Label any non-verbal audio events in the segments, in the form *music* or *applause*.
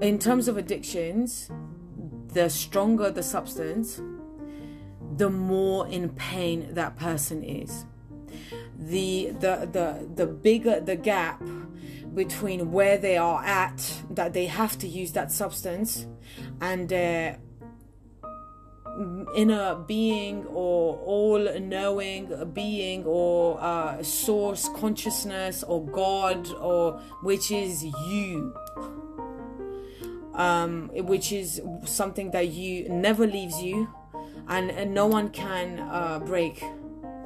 in terms of addictions, the stronger the substance, the more in pain that person is. The the the the bigger the gap between where they are at that they have to use that substance and their inner being or all knowing being or uh, source consciousness or god or which is you um, which is something that you never leaves you and, and no one can uh, break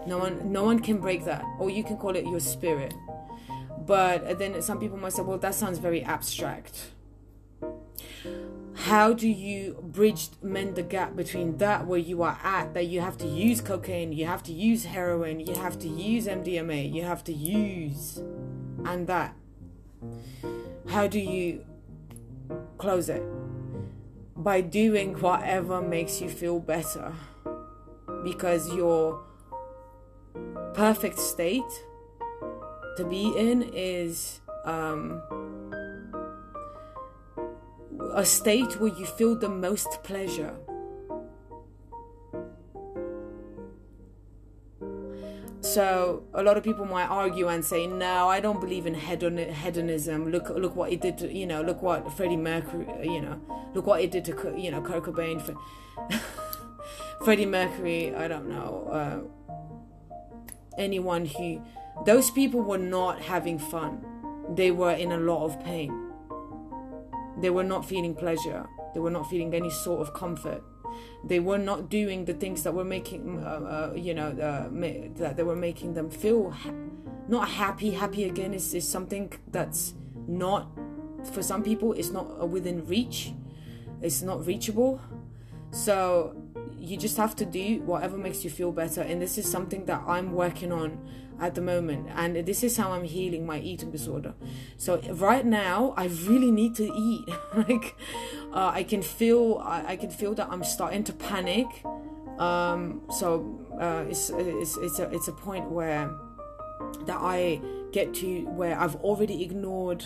no one no one can break that or you can call it your spirit. But then some people might say well that sounds very abstract. How do you bridge mend the gap between that where you are at that you have to use cocaine you have to use heroin you have to use mdma you have to use and that? How do you close it by doing whatever makes you feel better because your perfect state to be in is um, a state where you feel the most pleasure. So a lot of people might argue and say, "No, I don't believe in hedon- hedonism. Look, look what it did to you know. Look what Freddie Mercury, you know. Look what it did to you know Kurt Cobain. *laughs* Freddie Mercury. I don't know uh, anyone who. Those people were not having fun. They were in a lot of pain. They were not feeling pleasure. They were not feeling any sort of comfort they were not doing the things that were making uh, uh, you know uh, ma- that they were making them feel ha- not happy. Happy again is, is something that's not for some people it's not within reach. It's not reachable. So you just have to do whatever makes you feel better. And this is something that i'm working on at the moment. And this is how i'm healing my eating disorder. So right now i really need to eat. *laughs* Like uh, i can feel I, I, can feel that i'm starting to panic. Um, so uh, it's, it's it's a it's a point where that i get to where i've already ignored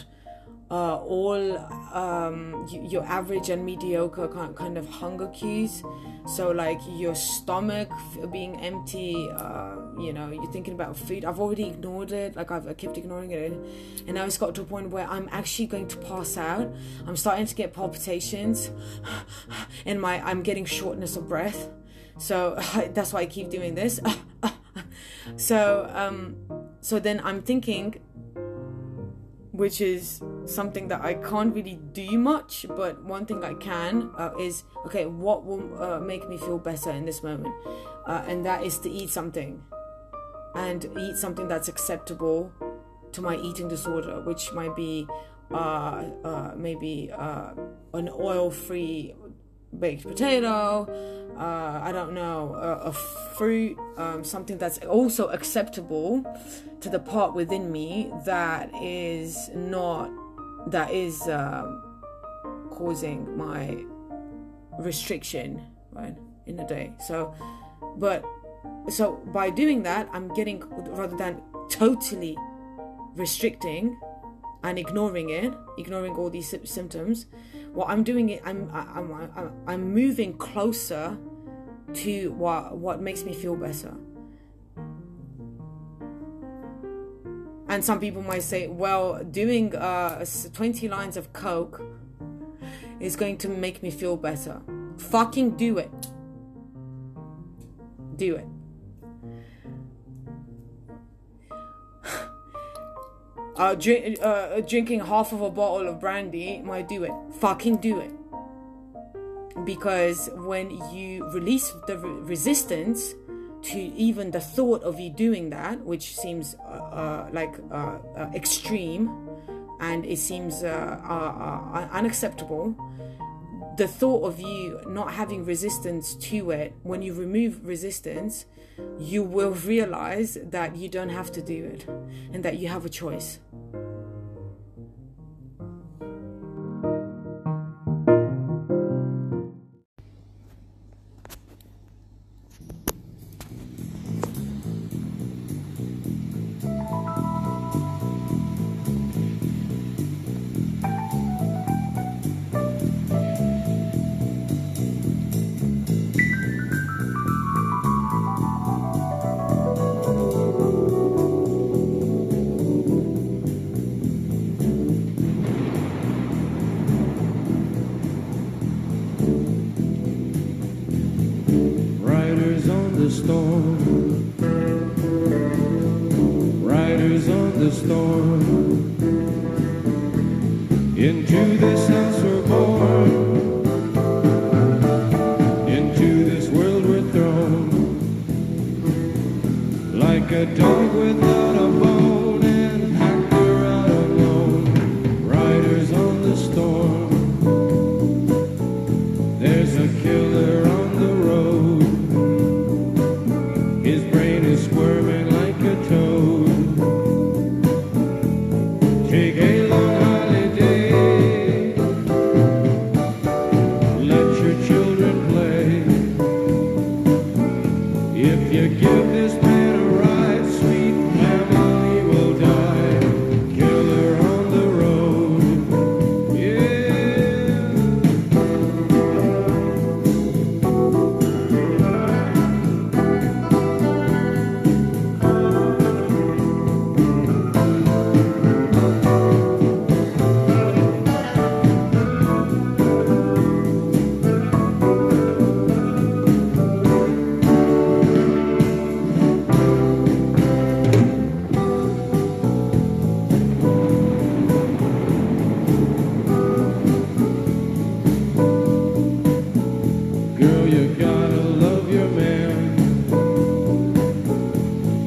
uh, all um, your average and mediocre kind of hunger cues. So, like your stomach being empty, uh, you know, you're thinking about food. I've already ignored it, like I've kept ignoring it, and now it's got to a point where I'm actually going to pass out. I'm starting to get palpitations, *sighs* and my I'm getting shortness of breath. So *laughs* that's why I keep doing this. *laughs* so, um, so then I'm thinking which is something that I can't really do much, but one thing I can uh, is okay, what will uh, make me feel better in this moment? Uh, and that is to eat something and eat something that's acceptable to my eating disorder, which might be uh, uh, maybe uh, an oil free baked potato. I don't know, a, a fruit, um, something that's also acceptable to the part within me that is not that is um, causing my restriction right in the day so but so by doing that i'm getting rather than totally restricting and ignoring it ignoring all these symptoms what i'm doing it i'm i'm i'm, I'm moving closer to what what makes me feel better And some people might say, well, doing uh, 20 lines of coke is going to make me feel better. Fucking do it. Do it. Uh, drink, uh, drinking half of a bottle of brandy might do it. Fucking do it. Because when you release the re- resistance, to even the thought of you doing that, which seems uh, uh, like uh, uh extreme and it seems unacceptable, the thought of you not having resistance to it, when you remove resistance, you will realize that you don't have to do it and that you have a choice. On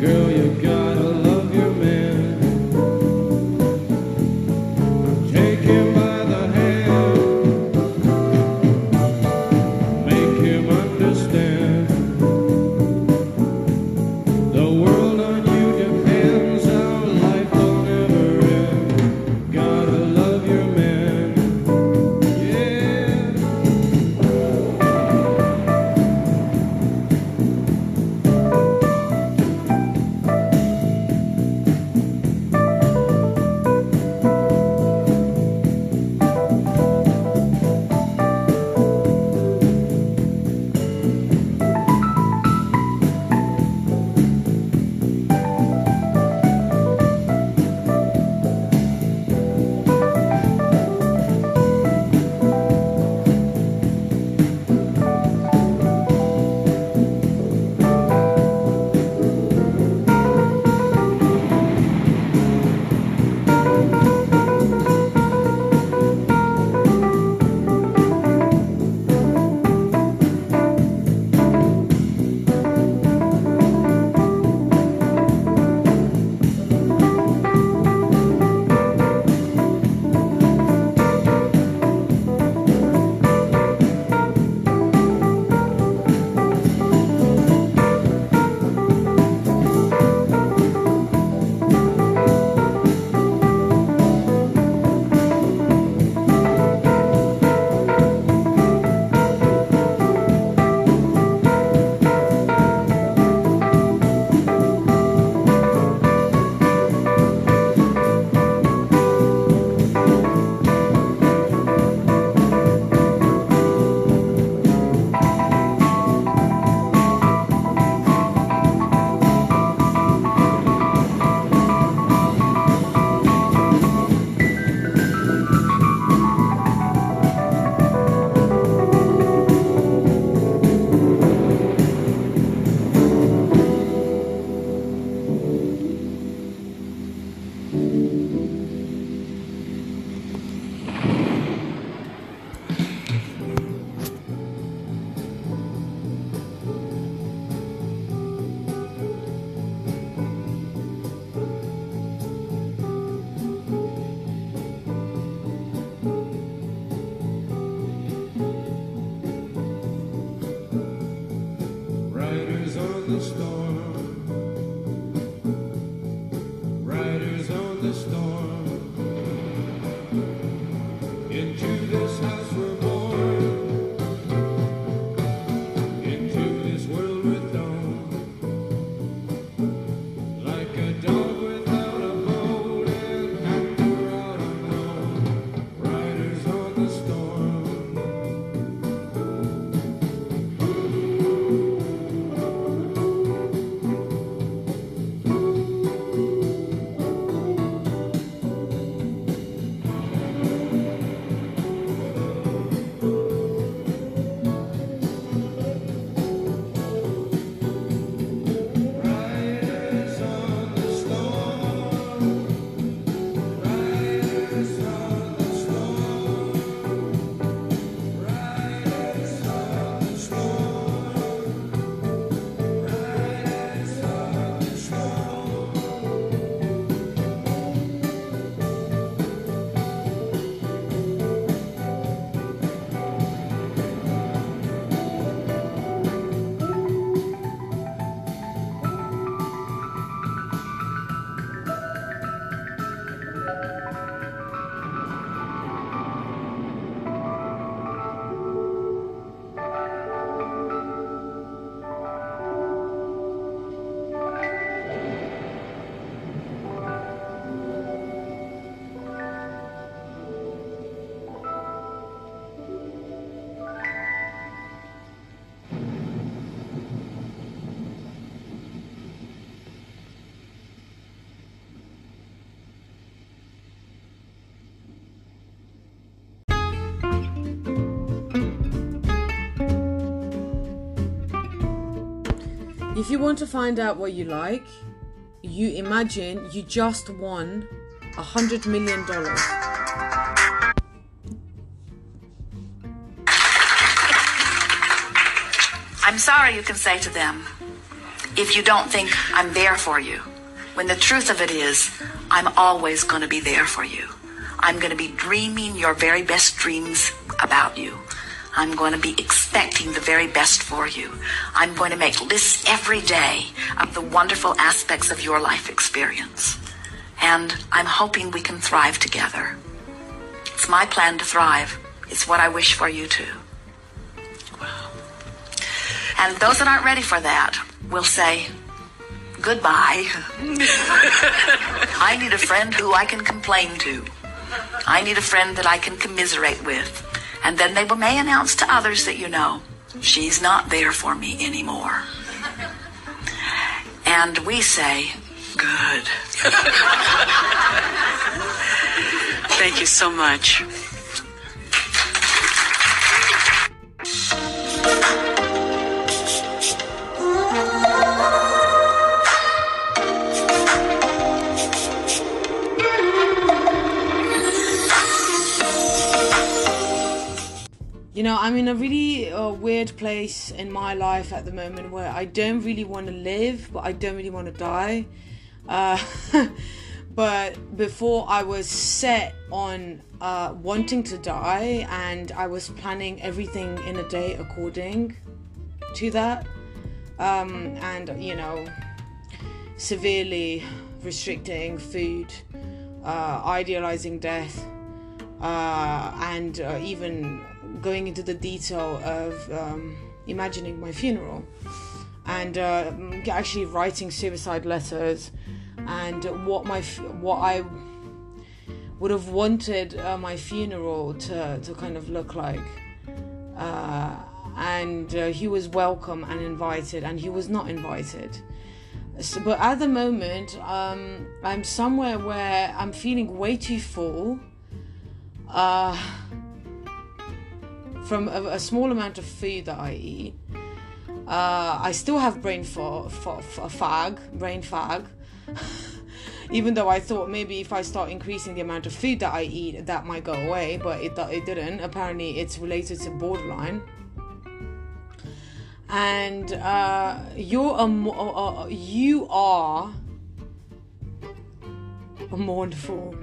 Girl, If you want to find out what you like, you imagine you just won a hundred million dollars. I'm sorry, you can say to them, if you don't think I'm there for you, when the truth of it is, I'm always going to be there for you. I'm going to be dreaming your very best dreams about you. I'm going to be expecting the very best for you. I'm going to make lists every day of the wonderful aspects of your life experience. And I'm hoping we can thrive together. It's my plan to thrive. It's what I wish for you too. And those that aren't ready for that will say, goodbye. *laughs* I need a friend who I can complain to. I need a friend that I can commiserate with. And then they may announce to others that you know, she's not there for me anymore. And we say, good. *laughs* Thank you so much. You know, I'm in a really uh, weird place in my life at the moment where I don't really want to live, but I don't really want to die. Uh, *laughs* but before I was set on uh, wanting to die, and I was planning everything in a day according to that. Um, and, you know, severely restricting food, uh, idealizing death, uh, and uh, even going into the detail of um, imagining my funeral and uh, actually writing suicide letters and what my what I would have wanted uh, my funeral to, to kind of look like. Uh, and uh, he was welcome and invited, and he was not invited. So, but at the moment, um, I'm somewhere where I'm feeling way too full. From a, a, small amount of food that I eat. Uh, I still have brain for, for, for fag, brain fag. *laughs* Even though I thought maybe if I start increasing the amount of food that I eat, that might go away, but it it didn't. Apparently, it's related to borderline. And uh, you're a uh, you are a mournful.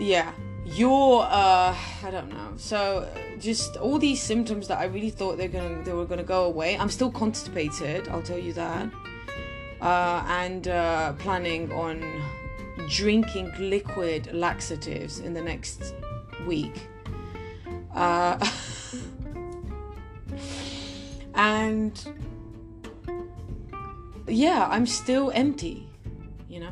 Yeah, you're uh i don't know. So just all these symptoms that i really thought they're gonna they were gonna go away i'm still constipated i'll tell you that. Uh and uh planning on drinking liquid laxatives in the next week. Uh *laughs* and yeah i'm still empty you know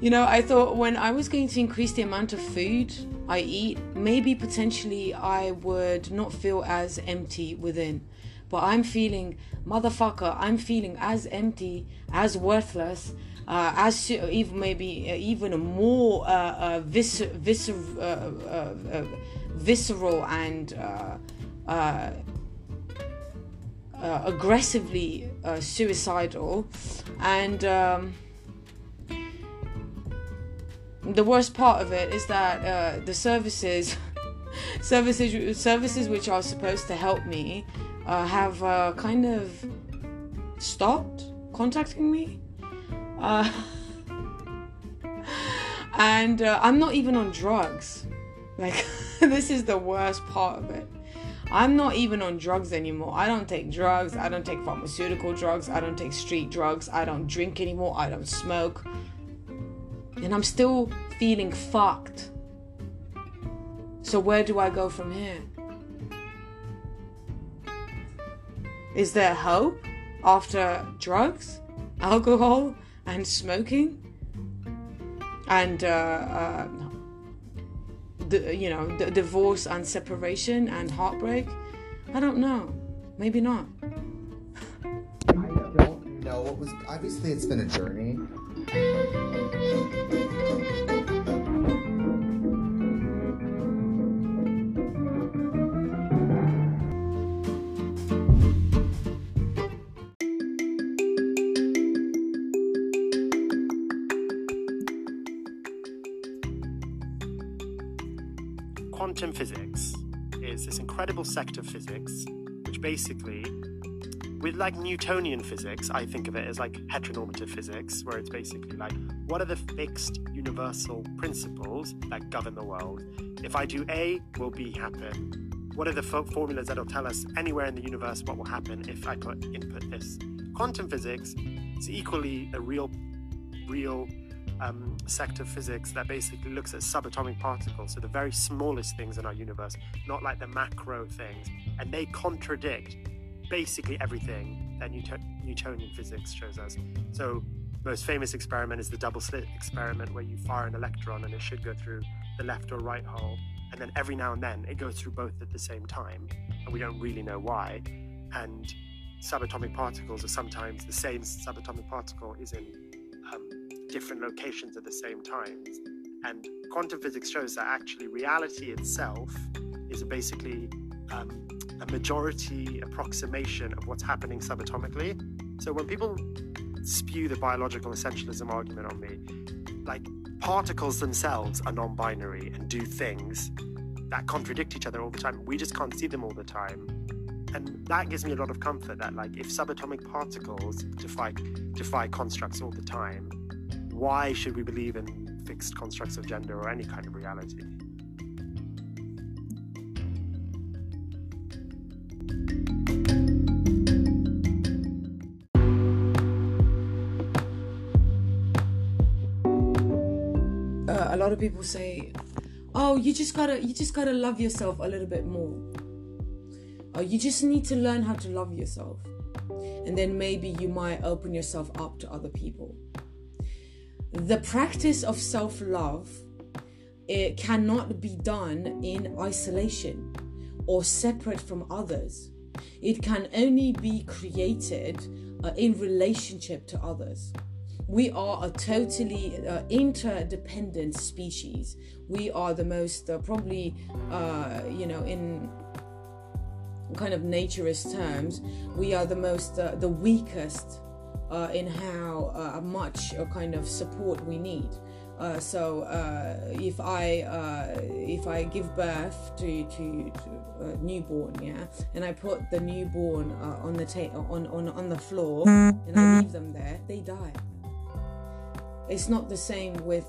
you know, I thought when I was going to increase the amount of food I eat, maybe potentially I would not feel as empty within. But I'm feeling, motherfucker, I'm feeling as empty, as worthless, uh, as even maybe uh, even more uh, uh, vis- vis- uh, uh, visceral and aggressively suicidal. And. Um, the worst part of it is that uh, the services *laughs* services services which are supposed to help me uh, have uh, kind of stopped contacting me uh, *laughs* and uh, i'm not even on drugs like *laughs* this is the worst part of it I'm not even on drugs anymore. I don't take drugs. I don't take pharmaceutical drugs. I don't take street drugs. I don't drink anymore. I don't smoke. And I'm still feeling fucked. So, where do I go from here? Is there hope after drugs, alcohol, and smoking? And, uh, uh, the, you know, the divorce and separation and heartbreak? I don't know. Maybe not. I don't know what was. Obviously, it's been a journey. Incredible sect of physics which basically with like newtonian physics i think of it as like heteronormative physics where it's basically like what are the fixed universal principles that govern the world? If i do a will b happen? What are the fo- formulas that'll tell us anywhere in the universe what will happen if i put input this? Quantum physics is equally a real real sect of physics that basically looks at subatomic particles, so the very smallest things in our universe, not like the macro things, and they contradict basically everything that Newton- Newtonian physics shows us. So, most famous experiment is the double slit experiment, where you fire an electron and it should go through the left or right hole, and then every now and then it goes through both at the same time, and we don't really know why. And subatomic particles are sometimes the same subatomic particle is in um, different locations at the same times. And quantum physics shows that actually reality itself is basically um, a majority approximation of what's happening subatomically. So when people spew the biological essentialism argument on me, like particles themselves are non binary and do things that contradict each other all the time. We just can't see them all the time. And that gives me a lot of comfort that like if subatomic particles defy defy constructs all the time, why should we believe in fixed constructs of gender or any kind of reality? uh, a lot of people say, "Oh, you just gotta, you just gotta love yourself a little bit more. Oh, you just need to learn how to love yourself, and then maybe you might open yourself up to other people." The practice of self-love it cannot be done in isolation or separate from others. It can only be created uh, in relationship to others. We are a totally uh, interdependent species. We are the most, uh, probably, uh, you know, in kind of naturist terms, we are the most, uh, the weakest uh, in how uh, much uh, kind of support we need. Uh, so uh, if I if I give birth to to, to a newborn, yeah, and I put the newborn on the ta- on, on on the floor and I leave them there, they die. It's not the same with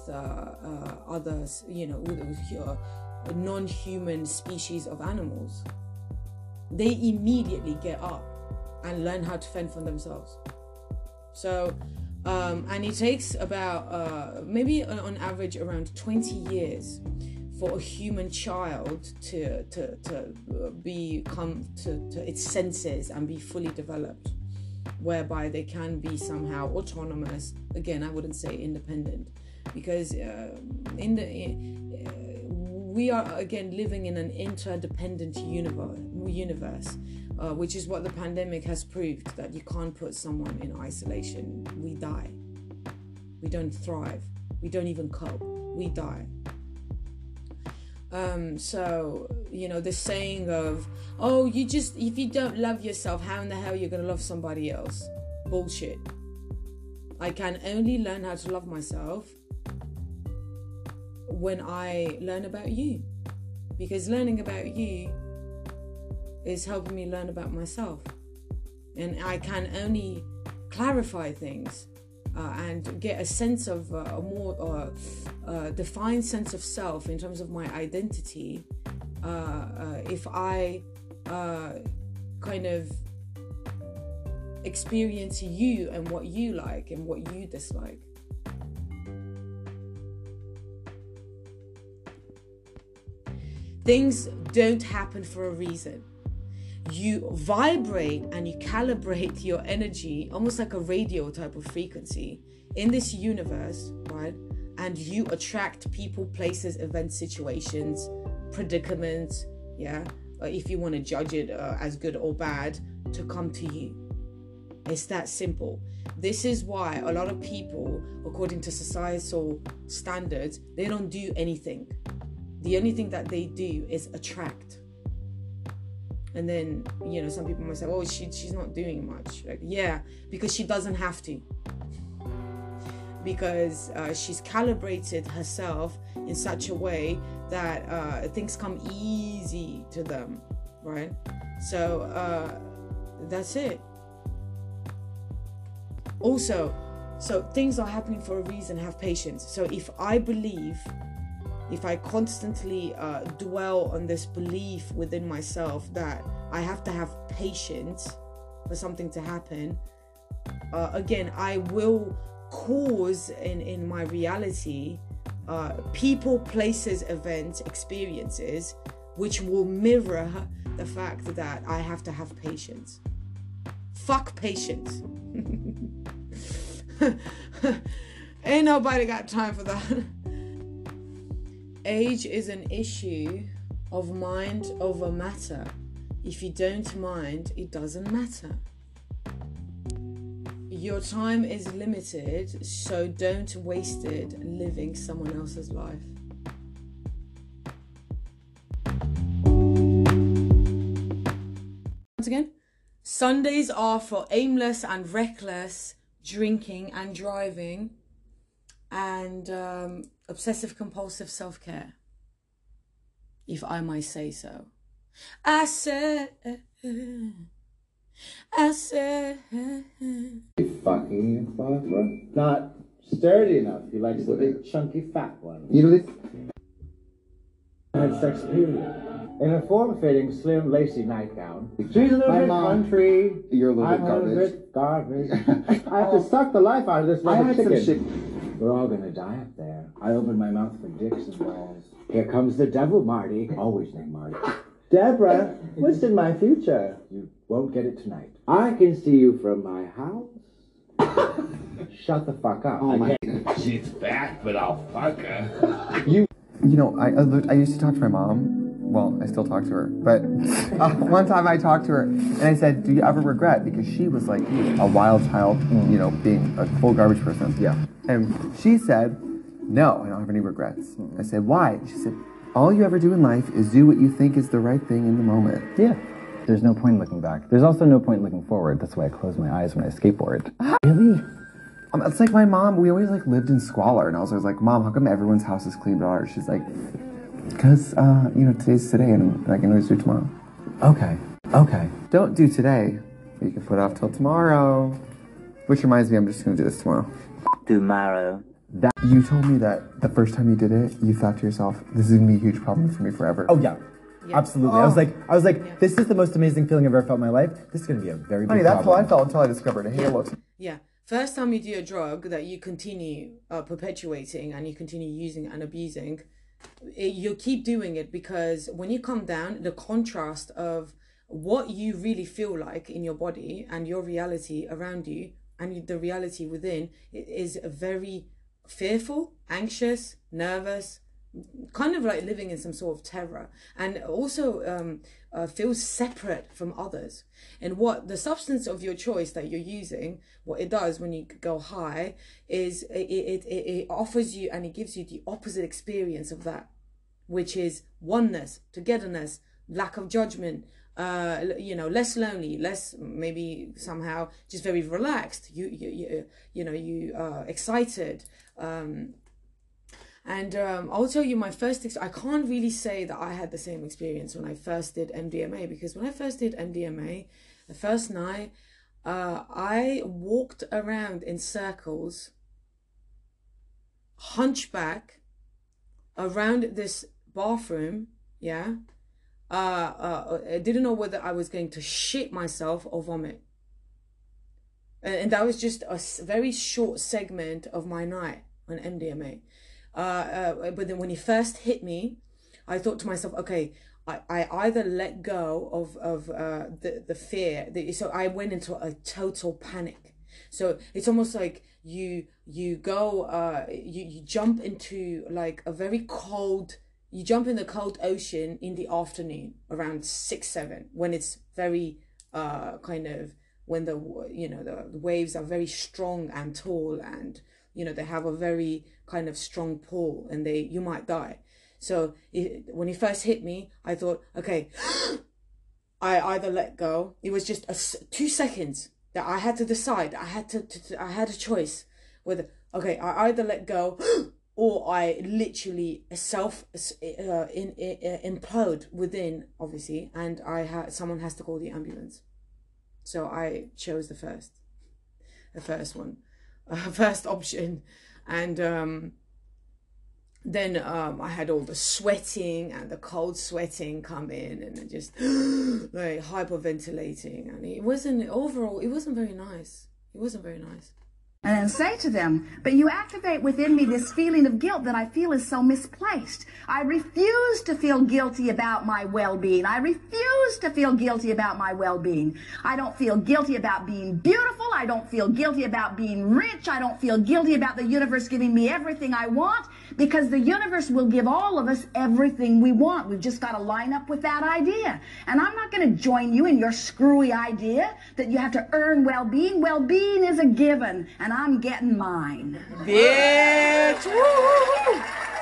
others, you know, with, with non-human species of animals. They immediately get up and learn how to fend for themselves. So, um, and it takes about uh, maybe on average around 20 years for a human child to to to be come to, to its senses and be fully developed, whereby they can be somehow autonomous. Again, I wouldn't say independent, because uh, in the uh, we are again living in an interdependent universe. Universe, uh, which is what the pandemic has proved that you can't put someone in isolation. We die. We don't thrive. We don't even cope. We die. Um, so you know the saying of, "Oh, you just if you don't love yourself, how in the hell you're gonna love somebody else?" Bullshit. I can only learn how to love myself when I learn about you, because learning about you is helping me learn about myself, and I can only clarify things uh, and get a sense of uh, a more uh, defined sense of self in terms of my identity uh, uh, if I uh, kind of experience you and what you like and what you dislike. Things don't happen for a reason. You vibrate and you calibrate *laughs* your energy almost like a radio type of frequency in this universe, right? And you attract people, places, events, situations, predicaments, yeah, if you want to judge it uh, as good or bad, to come to you. It's that simple. This is why a lot of people, according to societal standards, they don't do anything. The only thing that they do is attract. And then, you know, some people might say, oh, she, she's not doing much. Like, yeah, because she doesn't have to. Because uh, she's calibrated herself in such a way that uh, things come easy to them, right? So uh, that's it. Also, so things are happening for a reason. Have patience. So if I believe, if I constantly uh, dwell on this belief within myself that I have to have patience for something to happen, uh, again, I will cause in in my reality uh, people, places, events, experiences, which will mirror the fact that I have to have patience. Fuck patience. *laughs* Ain't nobody got time for that. *laughs* Age is an issue of mind over matter. If you don't mind, it doesn't matter. Your time is limited, so don't waste it living someone else's life. Once again, Sundays are for aimless and reckless drinking and driving and um, obsessive compulsive self care, if I might say so. I said, I said, fucking fuck, bro. Not sturdy enough. He likes the big, chunky, fat one. You know, this, I had sex period. In a form-fitting, slim, lacy nightgown. She's a little My bit mom- country. You're a little I'm bit a little garbage. bit garbage. *laughs* I have to suck the life out of this I little had some shit. We're all gonna die up there. I open my mouth for dicks and balls. Here comes the devil, Marty. Always named Marty. Deborah, what's in my future? You won't get it tonight. I can see you from my house. *laughs* Shut the fuck up. Oh my- can't- She's fat, but I'll fuck her. You You know, I I I used to talk to my mom. Well, I still talk to her, but *laughs* uh, one time I talked to her and I said, "Do you ever regret?" Because she was like a wild child, you know, being a full garbage person. Yeah. And she said, "No, I don't have any regrets." I said, "Why?" She said, "All you ever do in life is do what you think is the right thing in the moment." Yeah. There's no point looking back. There's also no point looking forward. That's why I close my eyes when I skateboard. *laughs* Really? Um, it's like my mom. We always like lived in squalor, and I was always like, "Mom, how come everyone's house is clean but ours?" She's like, "Because uh, you know today's today, and I can always do tomorrow." Okay. Okay. Don't do today. You can put it off till tomorrow. Which reminds me, I'm just gonna do this tomorrow. Tomorrow. That you told me that the first time you did it, you thought to yourself, "This is gonna be a huge problem for me forever." Oh yeah. Absolutely. I was Oh. like, I was like, Yeah. this is the most amazing feeling I've ever felt in my life. This is gonna be a very big Honey, that's problem. how I felt until I discovered a halo. Yeah. First time you do a drug that you continue uh, perpetuating and you continue using and abusing, it, you keep doing it because when you come down, the contrast of what you really feel like in your body and your reality around you and the reality within is very fearful, anxious, nervous, kind of like living in some sort of terror. And also um, uh, feels separate from others. And what the substance of your choice that you're using what it does when you go high is it, it, it, offers you and it gives you the opposite experience of that which is oneness togetherness lack of judgment uh you know less lonely less maybe somehow just very relaxed you you you, you know you uh excited um and um, I'll tell you my first. Ex- I can't really say that I had the same experience when I first did MDMA because when I first did MDMA, the first night, uh, I walked around in circles, hunchback, around this bathroom. Yeah, uh, uh, I didn't know whether I was going to shit myself or vomit. And that was just a very short segment of my night on MDMA. Uh, uh, but then when he first hit me, I thought to myself, okay, I, I either let go of, of uh, the, the fear. The, so I went into a total panic. So it's almost like you you go uh you, you jump into like a very cold you jump in the cold ocean in the afternoon around six seven when it's very uh kind of when the you know the, the waves are very strong and tall and you know they have a very kind of strong pull and they you might die. So it, when he first hit me i thought okay *gasps* i either let go. It was just a two seconds that i had to decide. I had to, to, to i had a choice whether okay i either let go *gasps* or I literally self uh, in, in, implode within, obviously, and I had someone has to call the ambulance. So I chose the first, the first one, uh, *laughs* first option, and um, then um, I had all the sweating and the cold sweating come in, and just *gasps* like hyperventilating, and it wasn't overall. It wasn't very nice. It wasn't very nice and then say to them, but you activate within me this feeling of guilt that I feel is so misplaced. I refuse to feel guilty about my well-being. I refuse to feel guilty about my well-being. I don't feel guilty about being beautiful. I don't feel guilty about being rich. I don't feel guilty about the universe giving me everything I want because the universe will give all of us everything we want. We've just got to line up with that idea. And I'm not going to join you in your screwy idea that you have to earn well-being. Well-being is a given. And and I'm getting mine. Bitch! Woo!